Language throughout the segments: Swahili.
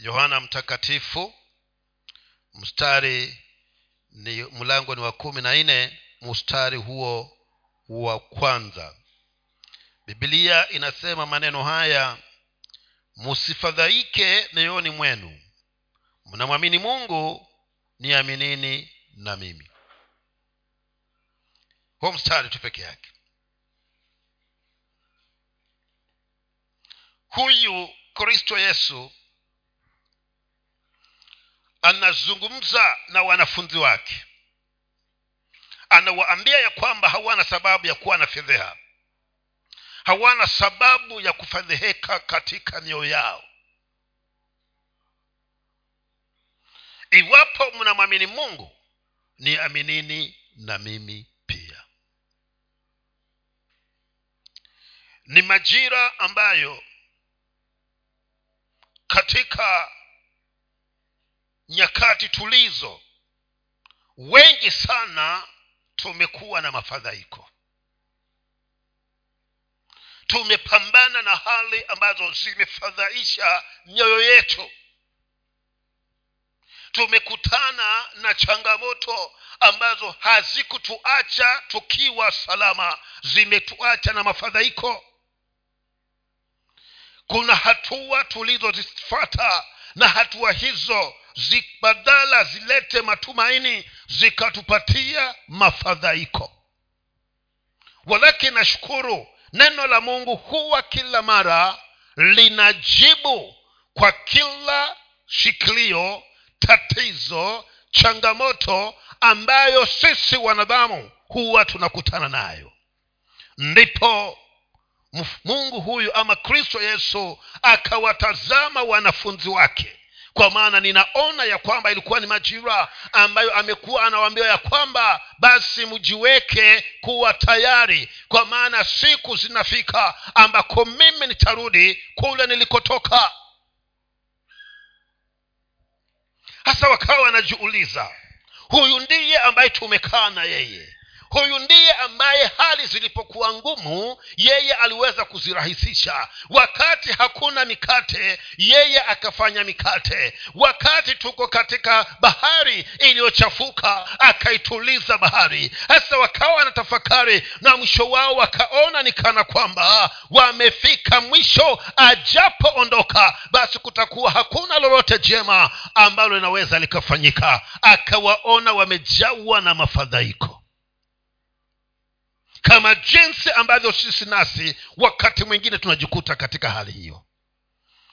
yohana mtakatifu mstari ni mlango ni wa kumi na nne mstari huo wa kwanza. Bibilia inasema maneno haya musifadhaike mioyoni mwenu. Mnamwamini mungu niaminini na mimi. Huo mstari tu peke yake. Huyu kristo yesu anazungumza na wanafunzi wake. Anawaambia ya kwamba hawana sababu ya kuwa na fedheha. Hawana sababu ya kufedheheka katika mioyo yao. Iwapo mnamwamini mungu ni aminini na mimi pia. Ni majira ambayo katika nyakati tulizo. Wengi sana tumekuwa na mafadhaiko. Tumepambana na hali ambazo zimefadhaisha mioyo yetu. Tumekutana na changamoto ambazo hazikutuacha tukiwa salama zimetuacha na mafadhaiko. Kuna hatua tulizozifata na hatua hizo badala zilete matumaini zikatupatia mafadhaiko. Walakini nashukuru neno la mungu huwa kila mara linajibu kwa kila shikilio tatizo changamoto ambayo sisi wanadamu huwa tunakutana nayo. Ndipo mungu huyu ama kristo yesu akawatazama wanafunzi wake. Kwa maana ninaona ya kwamba ilikuwa ni majira ambayo amekuwa anawaambia ya kwamba basi mjiweke kuwa tayari. Kwa maana siku zinafika ambako mimi nitarudi kule nilikotoka. Hasa wakawa wanajiuliza huyu ndiye ambaye tumekaa na yeye huyu ndiye ambaye hali zilipokuwa ngumu yeye aliweza kuzirahisisha. Wakati hakuna mikate yeye akafanya mikate. Wakati tuko katika bahari iliyochafuka akaituliza bahari. Hasa wakawa wanatafakari na mwisho wao wakaona ni kana kwamba wamefika mwisho ajapoondoka basi kutakuwa hakuna lolote jema ambalo linaweza likafanyika. Akawaona wamejawa na mafadhaiko kama jinsi ambavyo sisi nasi wakati mwingine tunajikuta katika hali hiyo.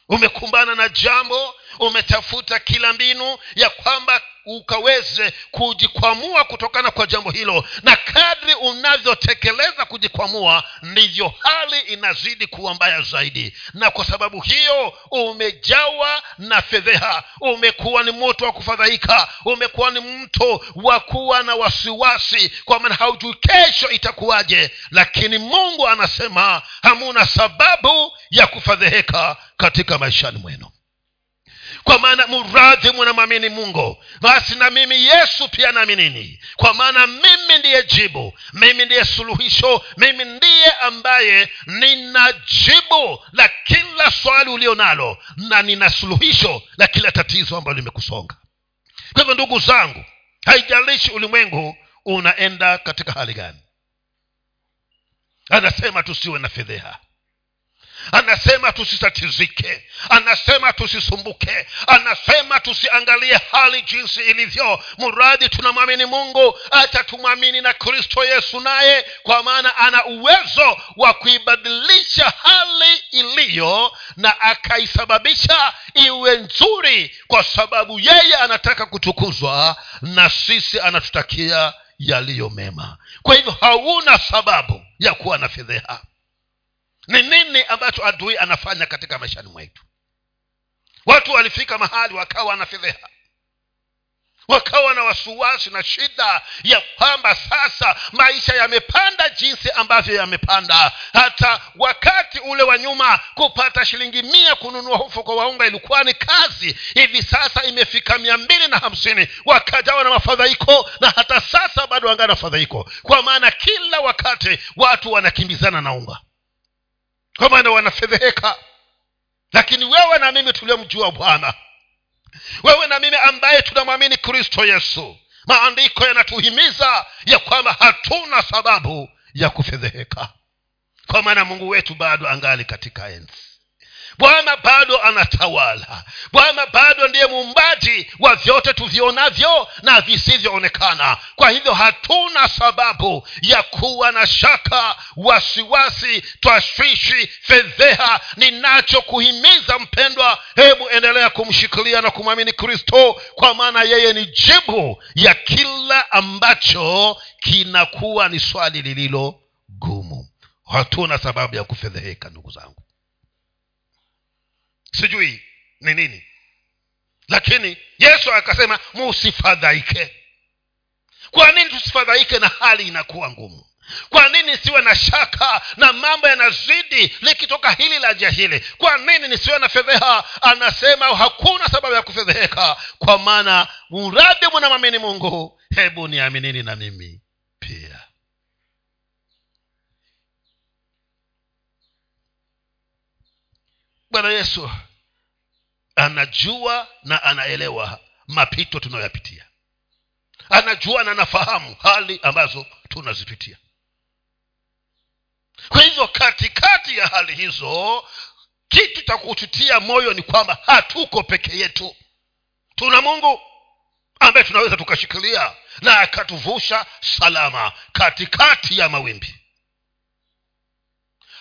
Umekumbana na jambo umetafuta kila mbinu ya kwamba ukaweze kujikwamua kutokana kwa jambo hilo. Na kadri unavyotekeleza kujikwamua ndivyo hali inazidi kuwa mbaya zaidi. Na kwa sababu hiyo umejawa na fedheha. Umekuwa ni moto wa kufadhaika. Umekuwa ni mto wa kuwa na wasiwasi kwa maana haujui kesho itakuwaje. Lakini mungu anasema hamuna sababu ya kufadheheka katika maishani mwenu kwa maana muradhi mnamwamini mungu. Basi na mimi yesu pia naaminini kwa maana mimi ndiye jibu mimi ndiye suluhisho mimi ndiye ambaye nina jibu la kila swali ulio nalo na nina suluhisho la kila tatizo ambalo limekusonga. Kwa hivyo ndugu zangu haijalishi ulimwengu unaenda katika hali gani. Anasema tusiwe na fedheha anasema tusitatizike anasema tusisumbuke. Anasema tusiangalie hali jinsi ilivyo. Mradi tunamwamini mungu hata tumwamini na kristo yesu naye kwa maana ana uwezo wa kuibadilisha hali iliyo na akaisababisha iwe nzuri kwa sababu yeye anataka kutukuzwa na sisi anatutakia yaliyo mema. Kwa hivyo hauna sababu ya kuwa na fedheha ni nini ambacho adui anafanya katika maishani mwetu? Watu walifika mahali wakawa na fedheha. Wakawa na wasiwasi na shida ya kwamba sasa maisha yamepanda jinsi ambavyo yamepanda. Hata wakati ule wa nyuma kupata shilingi mia kununua hufu wa unga ilikuwa ni kazi. Hivi sasa imefika mia mbili na hamsini wakajawa na mafadhaiko na hata sasa bado wangana fadhaiko kwa maana kila wakati watu wanakimbizana na unga kwa maana wanafedheheka. Lakini wewe na mimi tuliomjua bwana. Wewe na mimi ambaye tunamwamini kristo yesu. Maandiko yanatuhimiza ya kwamba hatuna sababu ya kufedheheka. Kwa maana mungu wetu bado angali katika enzi bwana bado anatawala. Bwana bado ndiye muumbaji wa vyote tuvionavyo na visivyoonekana. Kwa hivyo hatuna sababu ya kuwa na shaka wasiwasi twashwishi fedheha ninachokuhimiza mpendwa. Hebu endelea kumshikilia na kumwamini kristo kwa maana yeye ni jibu ya kila ambacho kinakuwa ni swali lililo gumu. Hatuna sababu ya kufedheheka ndugu zangu sijui ni nini. Lakini yesu akasema musifadhaike. Kwa nini tusifadhaike na hali inakuwa ngumu? Kwa nini nisiwe na shaka na mambo yanazidi likitoka hili la jia hili? Kwa nini nisiwe na fedheha? Anasema hakuna sababu ya kufedheheka kwa maana muradi munamwamini mungu. Hebu niaminini na mimi pia. Bwana yesu anajua na anaelewa mapito tunayoyapitia. Anajua na anafahamu hali ambazo tunazipitia. Kwa hivyo katikati ya hali hizo kitu cha kututia moyo ni kwamba hatuko peke yetu. Tuna mungu ambaye tunaweza tukashikilia na akatuvusha salama katikati ya mawimbi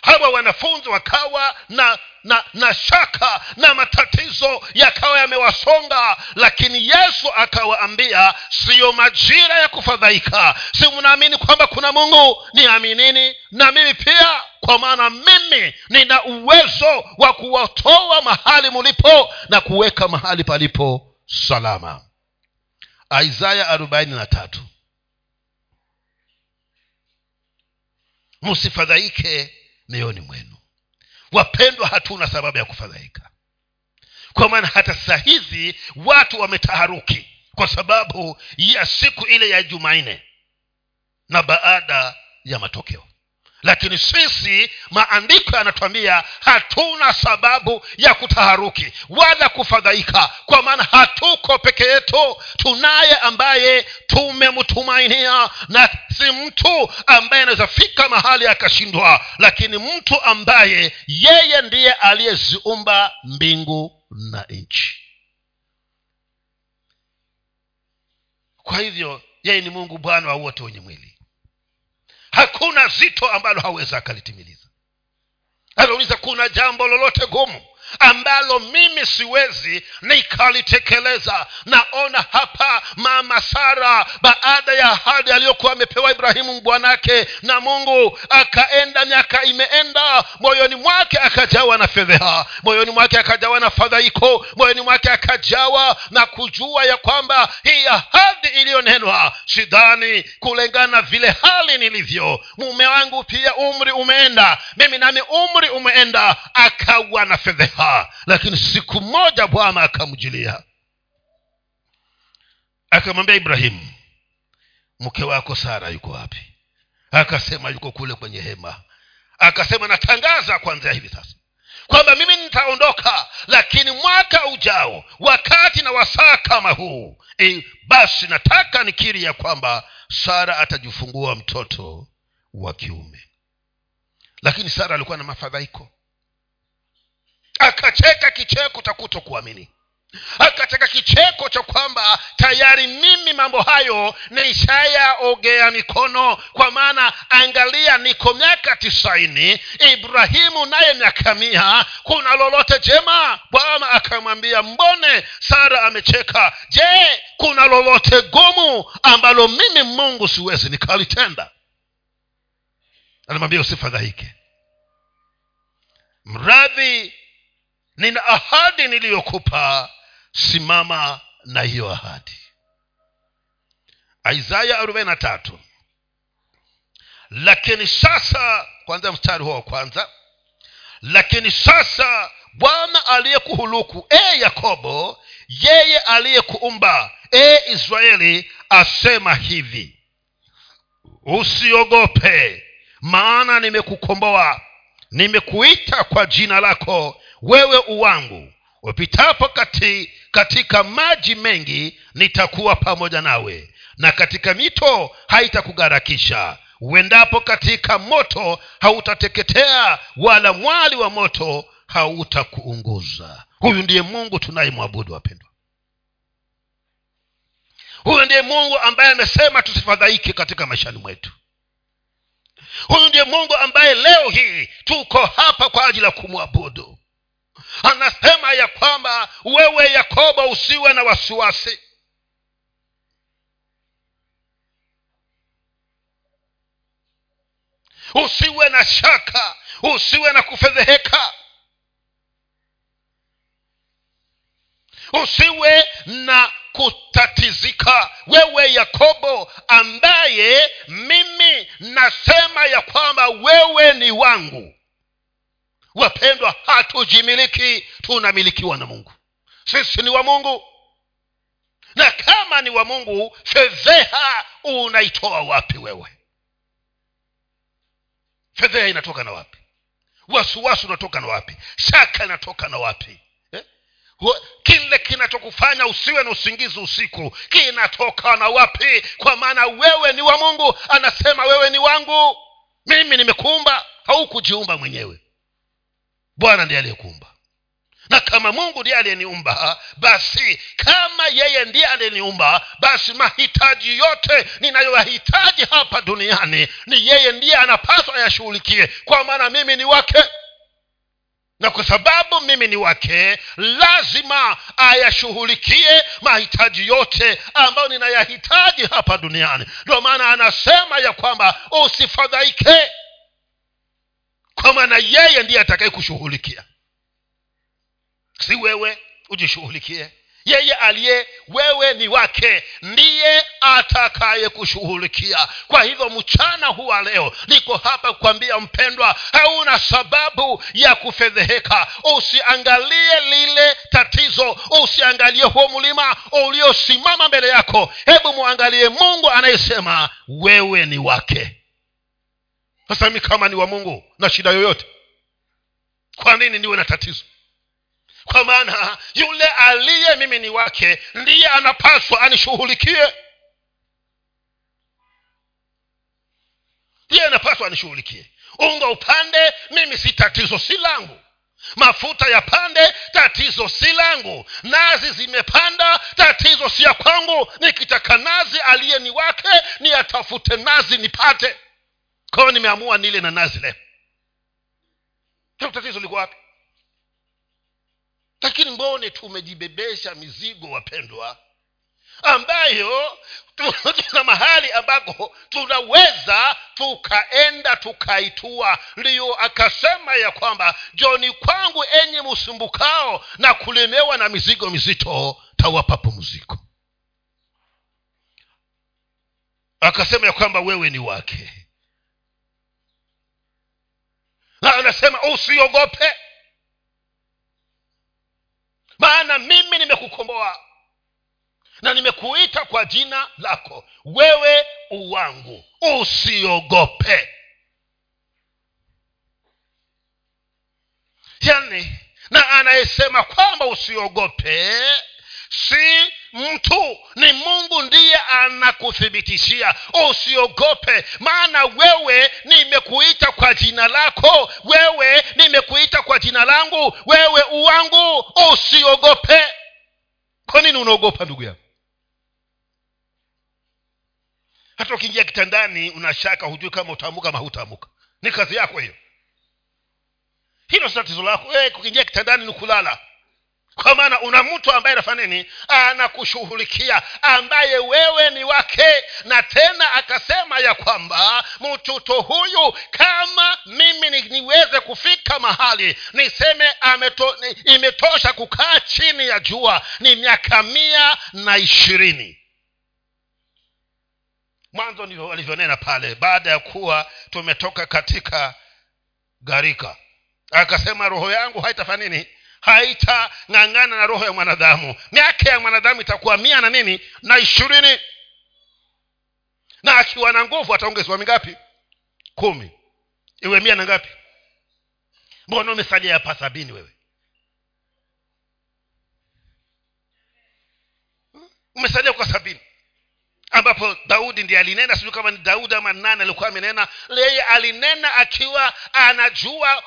hawa wanafunzi wakawa na na na shaka na matatizo yakawa yamewasonga lakini yesu akawaambia siyo majira ya kufadhaika. Si mnaamini kwamba kuna mungu? Niaminini. Na mimi pia kwa maana mimi nina uwezo wa kuwatoa mahali mulipo na kuweka mahali palipo salama. Isaya arobaini na tatu. Msifadhaike mioyoni mwenu. Wapendwa hatuna sababu ya kufadhaika. Kwa maana hata sasa hizi watu wametaharuki kwa sababu ya siku ile ya jumanne na baada ya matokeo lakini sisi maandiko yanatuambia hatuna sababu ya kutaharuki wala kufadhaika. Kwa maana hatuko peke yetu. Tunaye ambaye tumemtumainia na si mtu ambaye anaweza fika mahali akashindwa. Lakini mtu ambaye yeye ndiye aliyeziumba mbingu na nchi. Kwa hivyo yeye ni mungu bwana wa wote wenye mwili hakuna zito ambalo hawezi akalitimiliza. Anauliza kuna jambo lolote gumu ambalo mimi siwezi nikalitekeleza. Naona hapa mama sara baada ya ahadi aliyokuwa amepewa ibrahimu bwanake na mungu akaenda miaka imeenda moyoni mwake akajawa na fedheha moyoni mwake akajawa na fadhaiko moyoni mwake akajawa na kujua ya kwamba hii ahadi iliyonenwa sidhani kulingana na vile hali nilivyo. Mume wangu pia umri umeenda mimi nami umri umeenda akawa na fedheha lakini siku moja bwana akamjilia. Akamwambia ibrahimu mke wako sara yuko wapi? Akasema yuko kule kwenye hema. Akasema natangaza kwanzia hivi sasa kwamba mimi nitaondoka lakini mwaka ujao wakati na wasaa kama huu e, basi nataka nikiri ya kwamba sara atajifungua mtoto wa kiume. Lakini sara alikuwa na mafadhaiko akacheka kicheko cha kutokuamini. Akacheka kicheko cha kwamba tayari mimi mambo hayo nishayaogea mikono. Kwa maana angalia niko miaka tisaini ibrahimu naye miaka mia. Kuna lolote jema? Bwana akamwambia mbone sara amecheka. Je kuna lolote gumu ambalo mimi mungu siwezi nikalitenda? Anamwambia usifadhaike. Mradhi nina ahadi niliyokupa. Simama na hiyo ahadi. Isaya arobaini na tatu. Lakini sasa kwanza mstari huo wa kwanza. Lakini sasa bwana aliyekuhuluku e yakobo yeye aliyekuumba e israeli asema hivi. Usiogope maana nimekukomboa nimekuita kwa jina lako wewe uwangu upitapo kati katika maji mengi nitakuwa pamoja nawe na katika mito haitakugharakisha uendapo katika moto hautateketea wala mwali wa moto hautakuunguza. Huyu ndiye mungu tunayemwabudu wapendwa. Huyu ndiye mungu ambaye amesema tusifadhaike katika maishani mwetu. Huyu ndiye mungu ambaye leo hii tuko hapa kwa ajili ya kumwabudu anasema ya kwamba wewe yakobo usiwe na wasiwasi. Usiwe na shaka usiwe na kufedheheka. Usiwe na kutatizika. Wewe yakobo ambaye mimi nasema ya kwamba wewe ni wangu wapendwa hatujimiliki tunamilikiwa na mungu. Sisi ni wa mungu. Na kama ni wa mungu fedheha unaitoa wapi wewe? Fedheha inatoka na wapi? Wasiwasi unatoka na wapi? Shaka inatoka na wapi? Eh? kile kinachokufanya usiwe na usingizi usiku kinatoka na wapi? Kwa maana wewe ni wa mungu anasema wewe ni wangu. Mimi nimekuumba haukujiumba mwenyewe bwana ndiye aliyekuumba. Na kama mungu ndiye aliyeniumba basi kama yeye ndiye aliyeniumba basi mahitaji yote ninayoyahitaji hapa duniani ni yeye ndiye anapaswa ayashughulikie kwa maana mimi ni wake. Na kwa sababu mimi ni wake lazima ayashughulikie mahitaji yote ambayo ninayahitaji hapa duniani. Ndio maana anasema ya kwamba usifadhaike kwa maana yeye ndiye atakaye kushughulikia. Si wewe ujishughulikie. Yeye aliye wewe ni wake ndiye atakaye kushughulikia. Kwa hivyo mchana huwa leo niko hapa kukwambia mpendwa hauna sababu ya kufedheheka. Usiangalie lile tatizo usiangalie huo mlima uliosimama mbele yako. Hebu mwangalie mungu anayesema wewe ni wake sasa mi kama ni wa mungu na shida yoyote kwa nini niwe na tatizo? Kwa maana yule aliye mimi ni wake ndiye anapaswa anishughulikie. Ndiye anapaswa anishughulikie. Unga upande mimi si tatizo si langu. Mafuta ya pande tatizo si langu. Nazi zimepanda tatizo si ya kwangu. Nikitaka nazi aliye ni wake ni atafute nazi nipate kwayo nimeamua nile na nazi leo tatizo liko wapi? Lakini mbone tumejibebesha mizigo wapendwa ambayo tuna mahali ambako tunaweza tukaenda tukaitua. Ndiyo akasema ya kwamba joni kwangu enye msumbukao na kulemewa na mizigo mizito tawapa pumziko akasema ya kwamba wewe ni wake na anasema usiogope maana mimi nimekukomboa na nimekuita kwa jina lako. Wewe uwangu usiogope. Yani na anayesema kwamba usiogope si mtu ni mungu ndiye anakuthibitishia usiogope maana wewe nimekuita kwa jina lako wewe nimekuita kwa jina langu wewe uwangu usiogope. Kwa nini unaogopa ndugu yangu? Hata ukiingia kitandani unashaka hujui kama utaamuka ama hutaamuka ni kazi yako hiyo. Hilo si tatizo lako. Hey, kukiingia kitandani ni kulala kwa maana una mtu ambaye anafanya nini? Anakushughulikia ambaye wewe ni wake. Na tena akasema ya kwamba mtoto huyu kama mimi ni, niweze kufika mahali niseme ameto, ni, imetosha kukaa chini ya jua ni miaka mia na ishirini. Mwanzo ndivyo walivyonena pale baada ya kuwa tumetoka katika gharika akasema roho yangu haitafanya nini haitang'ang'ana na roho ya mwanadamu. Miaka ya mwanadamu itakuwa mia na nini? Na ishirini. Na akiwa na nguvu ataongezewa mingapi? Kumi. Iwe mia na ngapi? Mbona umesalia hapa sabini wewe? Umesalia kwa sabini ambapo daudi ndiye alinena sijui kama ni daudi ama nani alikuwa amenena. Yeye alinena akiwa anajua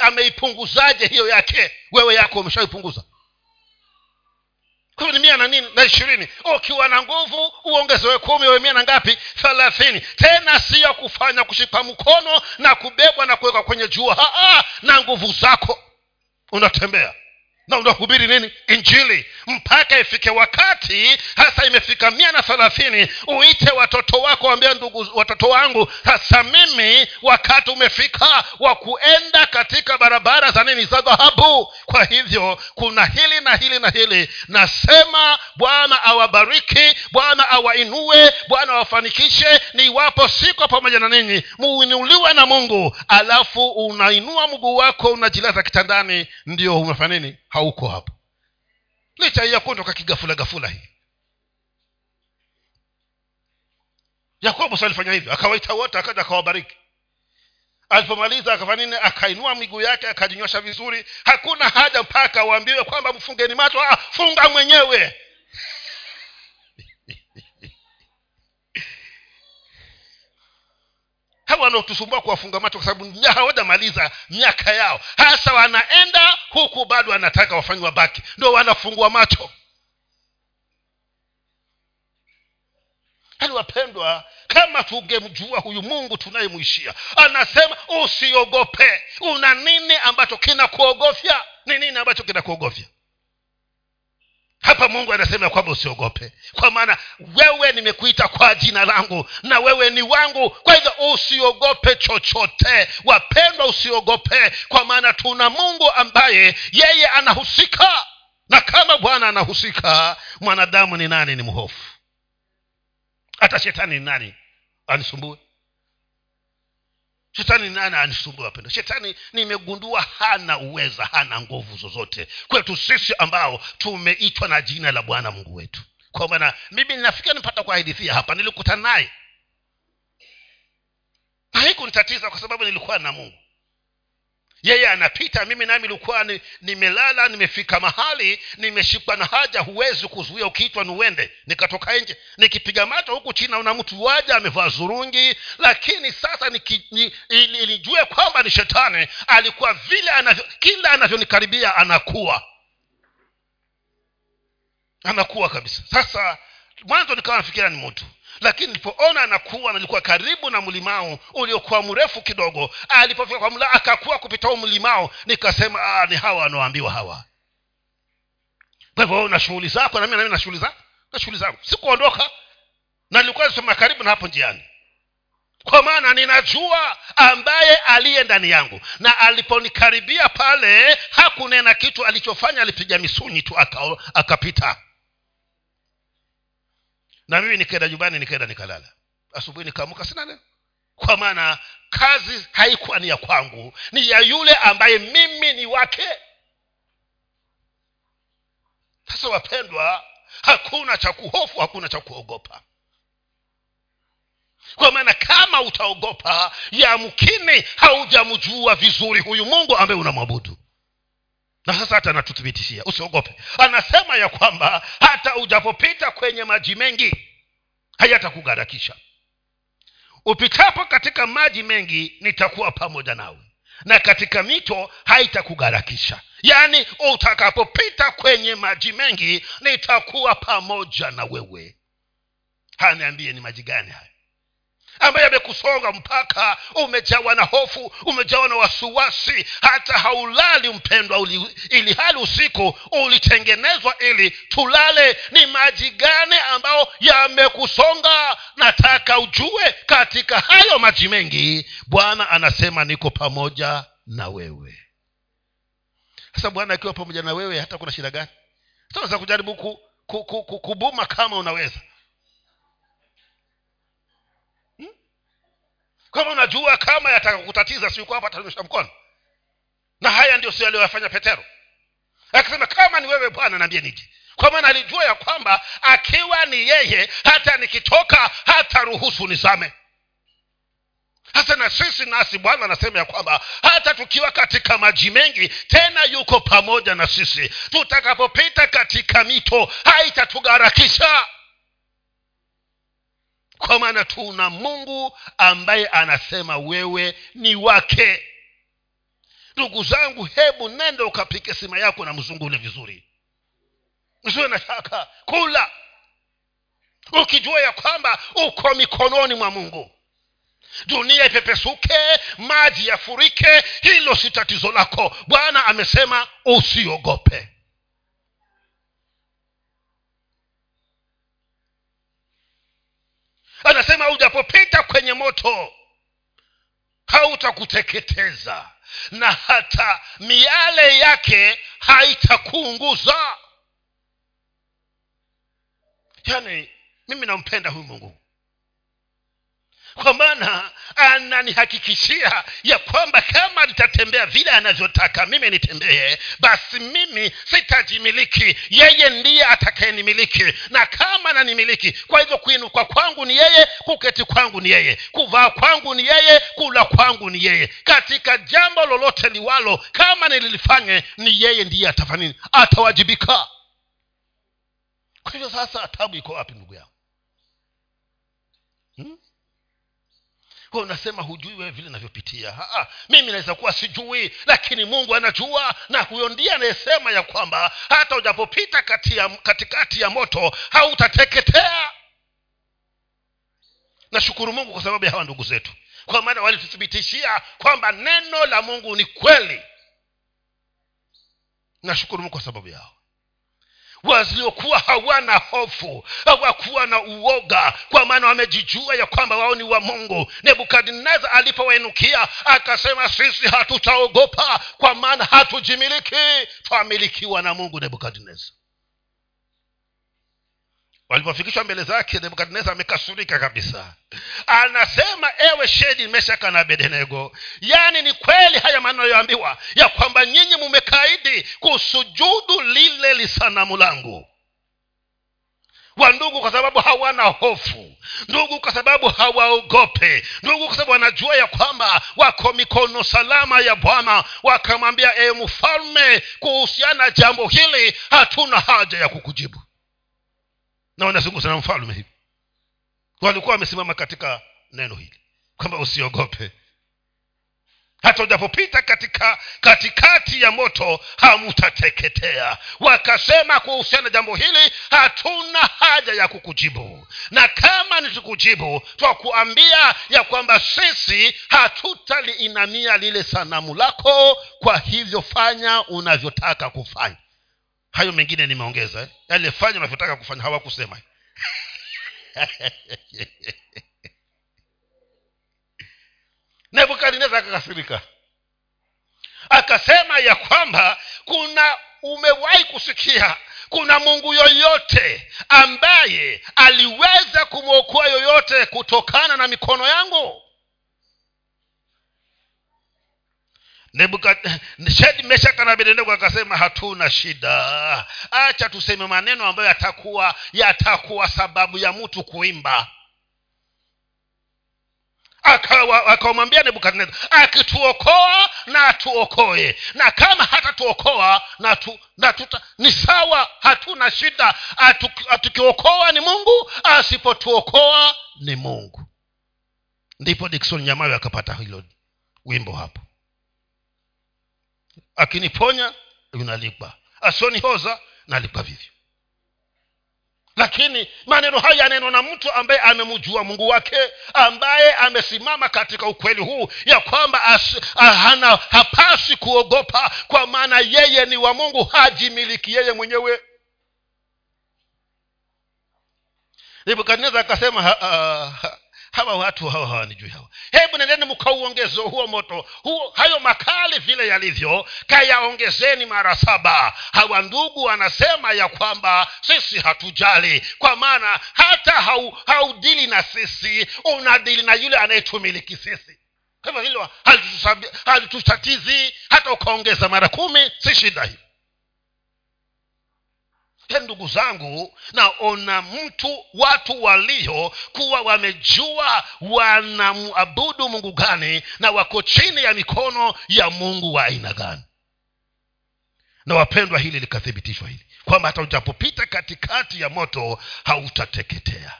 ameipunguzaje hiyo yake. Wewe yako umeshaipunguza. Kumi mia na nini na ishirini. Ukiwa na nguvu uongezewe kumi wewe mia na ngapi? Thelathini. Tena siyo kufanya kushipa mkono na kubebwa na kuwekwa kwenye jua. Haa, na nguvu zako. Unatembea na unahubiri nini? Injili. Mpaka ifike wakati hasa imefika mia na thelathini uite watoto wako wambia ndugu watoto wangu hasa mimi wakati umefika wa kuenda katika barabara za nini za dhahabu. Kwa hivyo kuna hili na hili na hili. Nasema bwana awabariki bwana awainue bwana awafanikishe. Ni iwapo siko pamoja na ninyi muinuliwe na mungu alafu unainua mguu wako unajilaza kitandani ndio umefanya nini hauko hapo. Licha ya kigafula gafula hii. Yakobo sa alifanya hivyo akawaita wote akaja akawabariki. Alipomaliza akafanya nini? Akainua miguu yake akajinyosha vizuri. Hakuna haja mpaka waambiwe kwamba mfungeni macho ah, funga mwenyewe hawa wanaotusumbua kuwafunga macho kwa sababu hawajamaliza miaka yao. Hasa wanaenda huku bado wanataka wafanywa wabaki. Ndo wanafungua macho. Hali wapendwa kama tungemjua huyu mungu tunayemwishia anasema usiogope. Una nini ambacho kinakuogofya? Ni nini ambacho kinakuogofya hapa mungu anasema kwamba usiogope. Kwa maana wewe nimekuita kwa jina langu na wewe ni wangu. Kwa hivyo usiogope chochote. Wapendwa usiogope. Kwa maana tuna mungu ambaye yeye anahusika. Na kama bwana anahusika mwanadamu ni nani? Ni mhofu. Hata shetani ni nani? Anisumbue shetani nani anisumbua wapendo shetani nimegundua hana uweza hana nguvu zozote. Kwetu sisi ambao tumeitwa na jina la bwana mungu wetu. Kwa maana mimi ninafikia nipata kuahidithia hapa nilikutana naye. Na haikunitatiza kwa sababu nilikuwa na mungu yeye anapita mimi nami ilikuwa ni, nimelala nimefika mahali nimeshikwa na haja huwezi kuzuia ukiitwa niuende nikatoka nje nikipiga macho huku chini naona mtu waja amevaa zurungi. Lakini sasa niki, kwamba ni shetani alikuwa vile anavyo kila anavyonikaribia anakuwa. Anakuwa kabisa. Sasa mwanzo nikawa nafikiria ni mtu lakini nilipoona anakuwa nilikuwa karibu na mlimao uliokuwa mrefu kidogo alipofika kwa mla akakuwa kupita huu mlimao nikasema ah, ni hawa wanaoambiwa hawa. Kwa hivyo na shughuli zako nami nami na shughuli zako na shughuli zangu. Sikuondoka. Na nilikuwa nasoma karibu na hapo njiani. Kwa maana ninajua ambaye aliye ndani yangu. Na aliponikaribia pale hakunena kitu alichofanya alipiga misunyi tu akapita. aka na mimi nikaenda nyumbani nikaenda nikalala. Asubuhi nikaamuka sina neno. Kwa maana kazi haikuwa ni ya kwangu ni ya yule ambaye mimi ni wake. Sasa wapendwa hakuna cha kuhofu hakuna cha kuogopa. Kwa maana kama utaogopa yamkini haujamjua vizuri huyu mungu ambaye unamwabudu na sasa hata anatuthibitishia usiogope. Anasema ya kwamba hata ujapopita kwenye maji mengi hayatakugharakisha upitapo katika maji mengi nitakuwa pamoja nawe na katika mito haitakugharakisha yaani utakapopita kwenye maji mengi nitakuwa pamoja na wewe. Haya niambie ni maji gani haya ambaye amekusonga mpaka umejawa na hofu umejawa na wasiwasi hata haulali mpendwa ili hali usiku ulitengenezwa ili tulale. Ni maji gani ambayo yamekusonga? Nataka ujue katika hayo maji mengi bwana anasema niko pamoja na wewe. Sasa bwana akiwa pamoja na wewe hata kuna shida gani? Sasa kujaribu ku, ku, ku, ku, kubuma kama unaweza kama unajua kama yatakakutatiza siuko hapa mkono. Na haya ndio sio aliyoyafanya petero. Akisema kama ni wewe bwana naambie niji kwa maana alijua ya kwamba akiwa ni yeye hata nikitoka hata ruhusu nisame hasa na sisi nasi bwana anasema ya kwamba hata tukiwa katika maji mengi tena yuko pamoja na sisi. Tutakapopita katika mito haitatugharakisha kwa maana tuna mungu ambaye anasema wewe ni wake. Ndugu zangu hebu nenda ukapike sima yako na mzungule vizuri. Msiwe na shaka. Kula. Ukijua ya kwamba uko mikononi mwa mungu. Dunia ipepesuke maji yafurike hilo si tatizo lako. Bwana amesema usiogope anasema ujapopita kwenye moto hautakuteketeza na hata miale yake haitakuunguza. Yaani mimi nampenda huyu mungu kwa maana ananihakikishia ya kwamba kama nitatembea vile anavyotaka mimi nitembee basi mimi sitajimiliki. Yeye ndiye atakayenimiliki. Na kama nanimiliki kwa hivyo kuinuka kwangu ni yeye kuketi kwangu ni yeye kuvaa kwangu ni yeye kula kwangu ni yeye. Katika jambo lolote liwalo kama nililifanye ni yeye ndiye atafanini atawajibika. Kwa hivyo sasa tabu iko wapi ndugu yangu kwa unasema hujui wewe vile navyopitia mimi naweza kuwa sijui lakini mungu anajua na huyo ndiye anayesema ya kwamba hata ujapopita kati katikati ya moto hautateketea. Nashukuru mungu kwa sababu ya hawa ndugu zetu. Kwa maana walituthibitishia kwamba neno la mungu ni kweli. Nashukuru mungu kwa sababu yao waliokuwa hawana hofu hawakuwa na uoga kwa maana wamejijua ya kwamba wao ni wa mungu. Nebukadnezar alipowainukia akasema sisi hatutaogopa kwa maana hatujimiliki. Twamilikiwa na mungu nebukadnezar walipofikishwa mbele zake nebukadnezar amekasurika kabisa. Anasema ewe shedi meshaka na bedenego yaani ni kweli haya maneno yoambiwa ya kwamba nyinyi mumekaidi kusujudu lile lisanamu langu? Wa ndugu kwa sababu hawana hofu. Ndugu kwa sababu hawaogope. Ndugu kwa sababu wanajua ya kwamba wako mikono salama ya bwana. Wakamwambia e mfalme kuhusiana jambo hili hatuna haja ya kukujibu na wanazungumza na mfalme hivi. Walikuwa wamesimama katika neno hili kwamba usiogope. Hata ujapopita katika katikati ya moto hamutateketea. Wakasema kuhusiana na jambo hili hatuna haja ya kukujibu. Na kama nitukujibu twakuambia ya kwamba sisi hatutaliinamia lile sanamu lako kwa hivyo fanya unavyotaka kufanya hayo mengine nimeongeza eh? yale fanya unavyotaka kufanya hawakusema. Nebukadnezar akakasirika. Akasema ya kwamba kuna umewahi kusikia kuna mungu yoyote ambaye aliweza kumwokoa yoyote kutokana na mikono yangu meshaka na abednego akasema hatuna shida. Acha tuseme maneno ambayo yatakuwa yatakuwa sababu ya mtu kuimba. Akamwambia nebukadnezar akituokoa na atuokoe. Na kama hatatuokoa na, ni sawa hatuna shida. Atukiokoa ni mungu asipotuokoa ni mungu. Ndipo dikson nyamayo akapata hilo wimbo hapo akiniponya unalipa. Asionihoza nalipa vivyo. Lakini maneno haya yaneno na mtu ambaye amemjua mungu wake ambaye amesimama katika ukweli huu ya kwamba hana hapasi kuogopa kwa maana yeye ni wa mungu hajimiliki yeye mwenyewe. Nebukadnezar akasema hawa watu hawa hawanijui hawa. Hebu nendeni mkauongezo huo moto. Huo hayo makali vile yalivyo kayaongezeni mara saba. Hawa ndugu wanasema ya kwamba sisi hatujali kwa maana hata haudili na sisi unadili na yule anayetumiliki sisi. Hivyo hilo halitutatizi hata ukaongeza mara kumi si shida hii he ndugu zangu naona mtu watu walio kuwa wamejua wanamwabudu mungu gani na wako chini ya mikono ya mungu wa aina gani. Na wapendwa hili likathibitishwa hili kwamba hata ujapopita katikati ya moto hautateketea.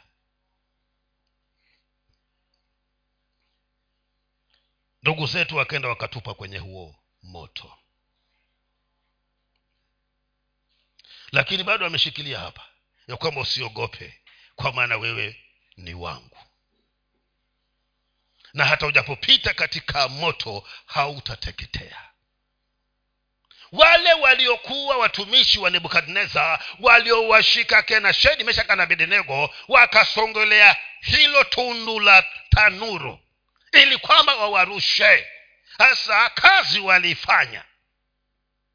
Ndugu zetu wakenda wakatupa kwenye huo moto lakini bado ameshikilia hapa ya kwamba usiogope kwa maana wewe ni wangu. Na hata ujapopita katika moto hautateketea. Wale waliokuwa watumishi wa nebukadnezar waliowashika kena shedi meshaka na bedenego wakasongelea hilo tundu la tanuru ili kwamba wawarushe. Hasa kazi walifanya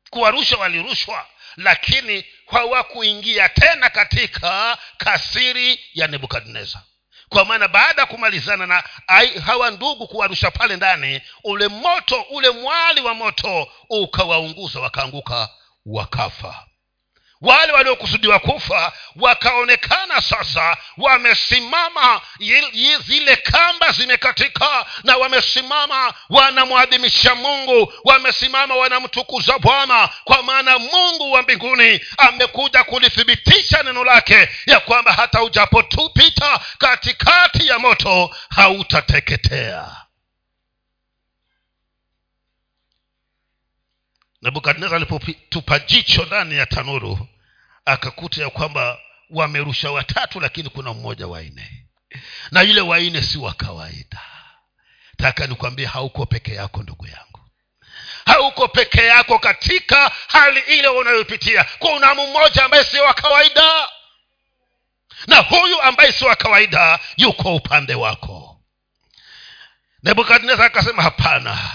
kuwarusha walirushwa lakini hawakuingia tena katika kasiri ya nebukadnezar. Kwa maana baada ya kumalizana na hawa ndugu kuwarusha pale ndani ule moto ule mwali wa moto ukawaunguza wakaanguka wakafa wale waliokusudiwa kufa wakaonekana sasa wamesimama zile kamba zimekatika na wamesimama wanamwadhimisha mungu wamesimama wanamtukuza bwana kwa maana mungu wa mbinguni amekuja kulithibitisha neno lake ya kwamba hata ujapotupita katikati ya moto hautateketea nebukadnezar alipotupa jicho ndani ya tanuru akakuta ya kwamba wamerusha watatu lakini kuna mmoja waine na yule waine si wa kawaida. Taka nikwambie hauko peke yako ndugu yangu. Hauko peke yako katika hali ile unayopitia. Kuna mmoja ambaye sio wa kawaida. Na huyu ambaye sio wa kawaida yuko upande wako. Nebukadnezar akasema hapana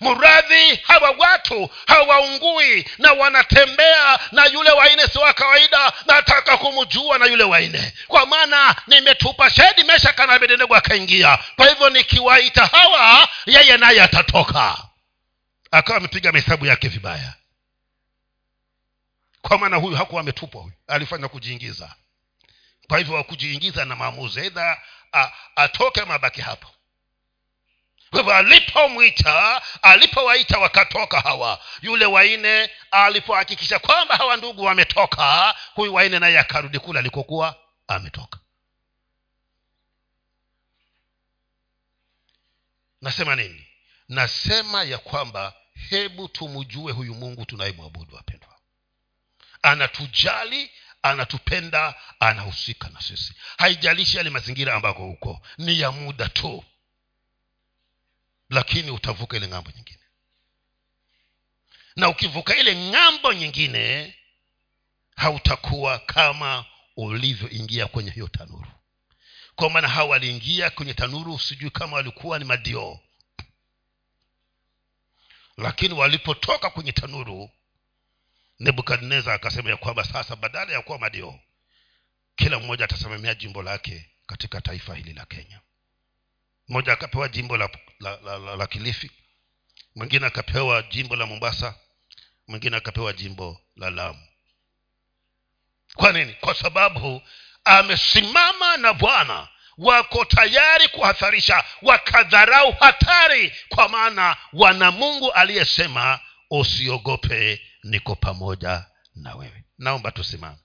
mradhi hawa watu hawaungui na wanatembea na yule waine si wa kawaida nataka kumjua na yule waine kwa maana nimetupa shedi meshaka na akaingia. Kwa hivyo nikiwaita hawa yeye naye atatoka. Akawa amepiga mahesabu yake vibaya. Kwa maana huyu hakuwa ametupwa huyu. Alifanya kujiingiza. Kwa hivyo wakujiingiza na maamuzi. Eidha atoke mabaki hapo kwa hivyo alipomwita alipowaita wakatoka hawa. Yule waine alipohakikisha kwamba hawa ndugu wametoka huyu waine naye akarudi kule alikokuwa ametoka. Nasema nini? Nasema ya kwamba hebu tumjue huyu mungu tunayemwabudu wapendwa. Anatujali anatupenda anahusika na sisi. Haijalishi yale mazingira ambako huko ni ya muda tu lakini utavuka ile ng'ambo nyingine. Na ukivuka ile ng'ambo nyingine hautakuwa kama ulivyoingia kwenye hiyo tanuru. Kwa maana hawa waliingia kwenye tanuru sijui kama walikuwa ni madio. Lakini walipotoka kwenye tanuru nebukadnezar akasema ya kwamba sasa badala ya kuwa madio kila mmoja atasimamia jimbo lake katika taifa hili la kenya mmoja akapewa jimbo la, la, la, la, la kilifi. Mwingine akapewa jimbo la mombasa. Mwingine akapewa jimbo la lamu. Kwa nini? Kwa sababu amesimama na bwana. Wako tayari kuhatharisha wakadharau hatari. Kwa maana wana mungu aliyesema usiogope niko pamoja na wewe. Naomba tusimame